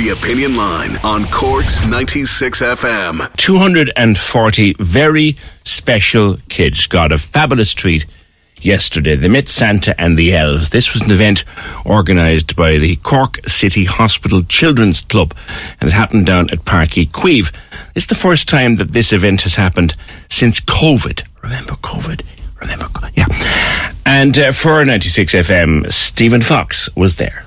The Opinion Line on Cork's 96 FM. 240 very special kids got a fabulous treat yesterday. They met Santa and the elves. This was an event organised by the Cork City Hospital Children's Club and it happened down at Páirc Uí Chaoimh. It's the first time that this event has happened since COVID. Remember COVID? Remember? Co- Yeah. And uh, for 96 FM, Steven Fox was there.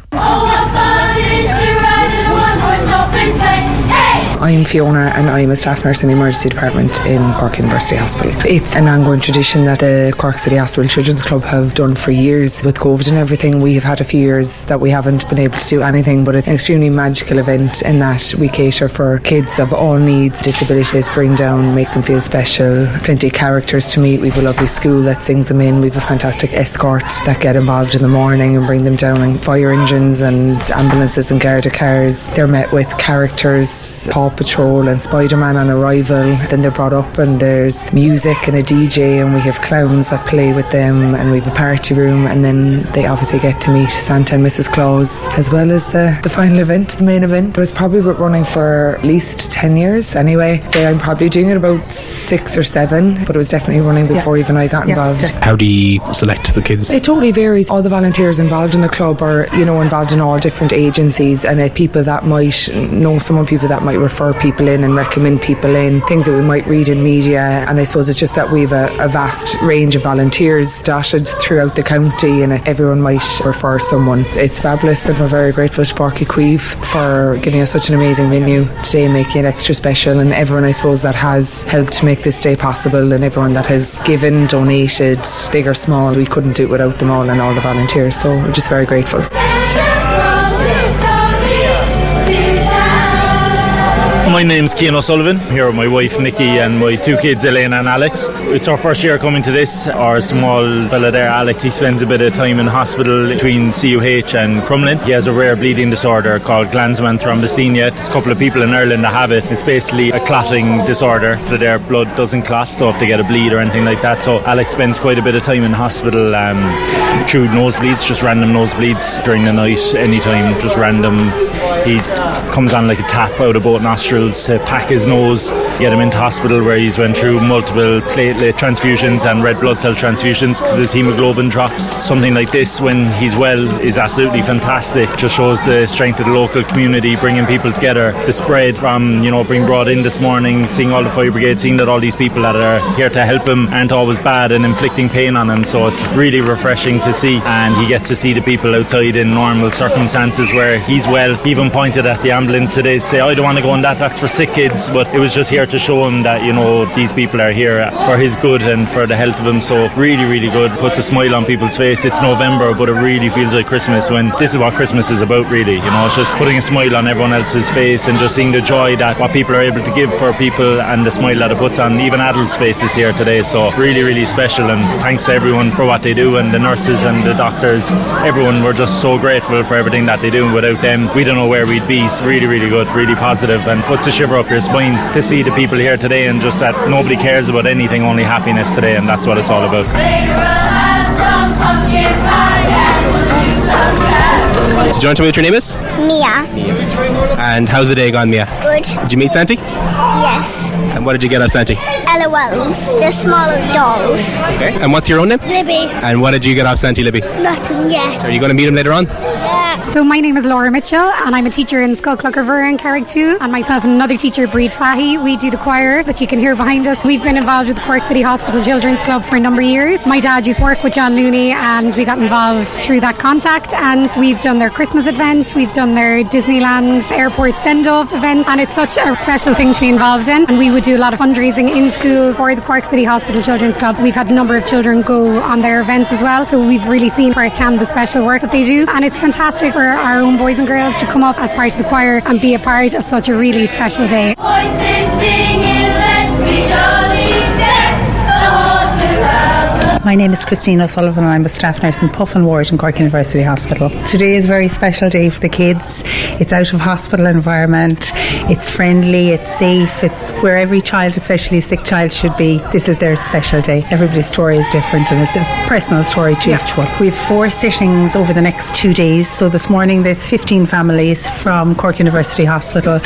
I'm Fiona and I'm a staff nurse in the emergency department in Cork University Hospital. It's an ongoing tradition that the Cork City Hospital Children's Club have done for years. With COVID and everything, we have had a few years that we haven't been able to do anything, but it's an extremely magical event in that we cater for kids of all needs, disabilities, bring down, make them feel special. Plenty of characters to meet. We have a lovely school that sings them in. We have a fantastic escort that get involved in the morning and bring them down and fire engines and ambulances and Garda cars. They're met with characters, Paw Patrol and Spider-Man on arrival. Then they're brought up and there's music and a DJ and we have clowns that play with them and we have a party room and then they obviously get to meet Santa and Mrs. Claus as well as the, the final event, the main event. So it's probably been running for at least 10 years anyway. So I'm probably doing it about six or seven, but it was definitely running before even I got involved. How do you select the kids? It totally varies. All the volunteers involved in the club are, you know, involved in all different agencies and it, people that might know someone, people that might refer people in and recommend people in, things that we might read in media. And I suppose it's just that we have a, a vast range of volunteers dotted throughout the county and everyone might refer someone. It's fabulous and we're very grateful to Uí Chaoimh for giving us such an amazing venue today, making it extra special. And everyone, I suppose, that has helped make this day possible and everyone that has given, donated, big or small. We couldn't do it without them all and all the volunteers. So we're just very grateful. My name's Cian O'Sullivan. I'm here with my wife Nikki and my two kids, Elena and Alex. It's our first year coming to this. Our small fella there, Alex, he spends a bit of time in hospital between CUH and Crumlin. He has a rare bleeding disorder called Glanzmann thrombasthenia. There's a couple of people in Ireland that have it. It's basically a clotting disorder that their blood doesn't clot, so if they get a bleed or anything like that. So Alex spends quite a bit of time in hospital um, through nosebleeds, just random nosebleeds during the night, anytime, just random. He comes on like a tap out of both nostrils pack his nose, get him into hospital where he's went through multiple platelet transfusions and red blood cell transfusions because his hemoglobin drops. Something like this when he's well is absolutely fantastic. Just shows the strength of the local community, bringing people together. The spread from you know being brought in this morning, seeing all the fire brigade, seeing that all these people that are here to help him aren't always bad and inflicting pain on him. So it's really refreshing to see, and he gets to see the people outside in normal circumstances where he's well. Even pointed at the ambulance today to say, "I don't want to go on that. That's for sick kids." But it was just here to show him that you know these people are here for his good and for the health of him. So really, really good. Puts a smile on people's face. It's November, but it really feels like Christmas when this is what Christmas is about. Really, you know, it's just putting a smile on everyone else's face and just seeing the joy that what people are able to give for people and the smile that it puts on even adults' faces here today. So really, really special. And thanks to everyone for what they do and the nurses and the doctors. Everyone, we're just so grateful for everything that they do. Without them, we don't know where we'd be. So really, really good, really positive, and puts a shiver up your spine to see the people here today and just that nobody cares about anything, only happiness today, and that's what it's all about. Do you want to tell me what your name is? Mia. Mia. And how's the day gone, Mia? Good. Did you meet Santi? Yes. And what did you get off Santi? LOLs. They're smaller dolls. Okay. And what's your own name? Libby. And what did you get off Santi Libby? Nothing yet. Are you going to meet him later on? Yeah. So my name is Laura Mitchell and I'm a teacher in Scoil Chlochair Mhuire in Carrick and myself and another teacher, Bríd Fahy. We do the choir that you can hear behind us. We've been involved with the Cork City Hospital Children's Club for a number of years. My dad used to work with John Looney and we got involved through that contact and we've done their Christmas event, we've done their Disneyland airport send-off event and it's such a special thing to be involved in and we would do a lot of fundraising in school for the Cork City Hospital Children's Club. We've had a number of children go on their events as well so we've really seen firsthand the special work that they do and it's fantastic for our own boys and girls to come up as part of the choir and be a part of such a really special day. Voices singing, My name is Christine O'Sullivan and I'm a staff nurse in Puffin Ward in Cork University Hospital. Today is a very special day for the kids. It's out of hospital environment, it's friendly, it's safe, it's where every child, especially a sick child, should be. This is their special day. Everybody's story is different and it's a personal story to each one. We have four sittings over the next two days. So this morning there's 15 families from Cork University Hospital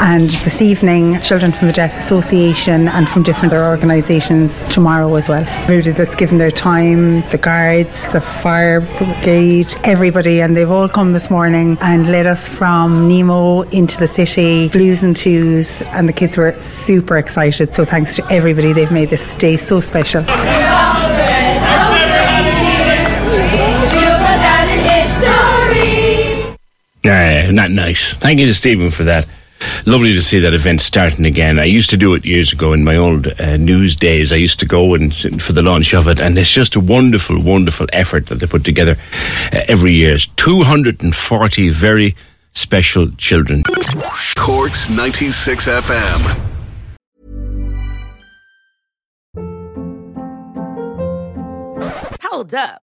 and this evening children from the Deaf Association and from different other organisations tomorrow as well. Everybody that's given their time, the guards, the fire brigade, everybody, and they've all come this morning and led us from Nemo into the city, blues and twos, and the kids were super excited. So thanks to everybody, they've made this day so special. Uh, not nice. Thank you to Steven for that. Lovely to see that event starting again. I used to do it years ago in my old uh, news days. I used to go and sit for the launch of it, and it's just a wonderful, wonderful effort that they put together uh, every year. It's 240 very special children. Corks 96 FM. Hold up.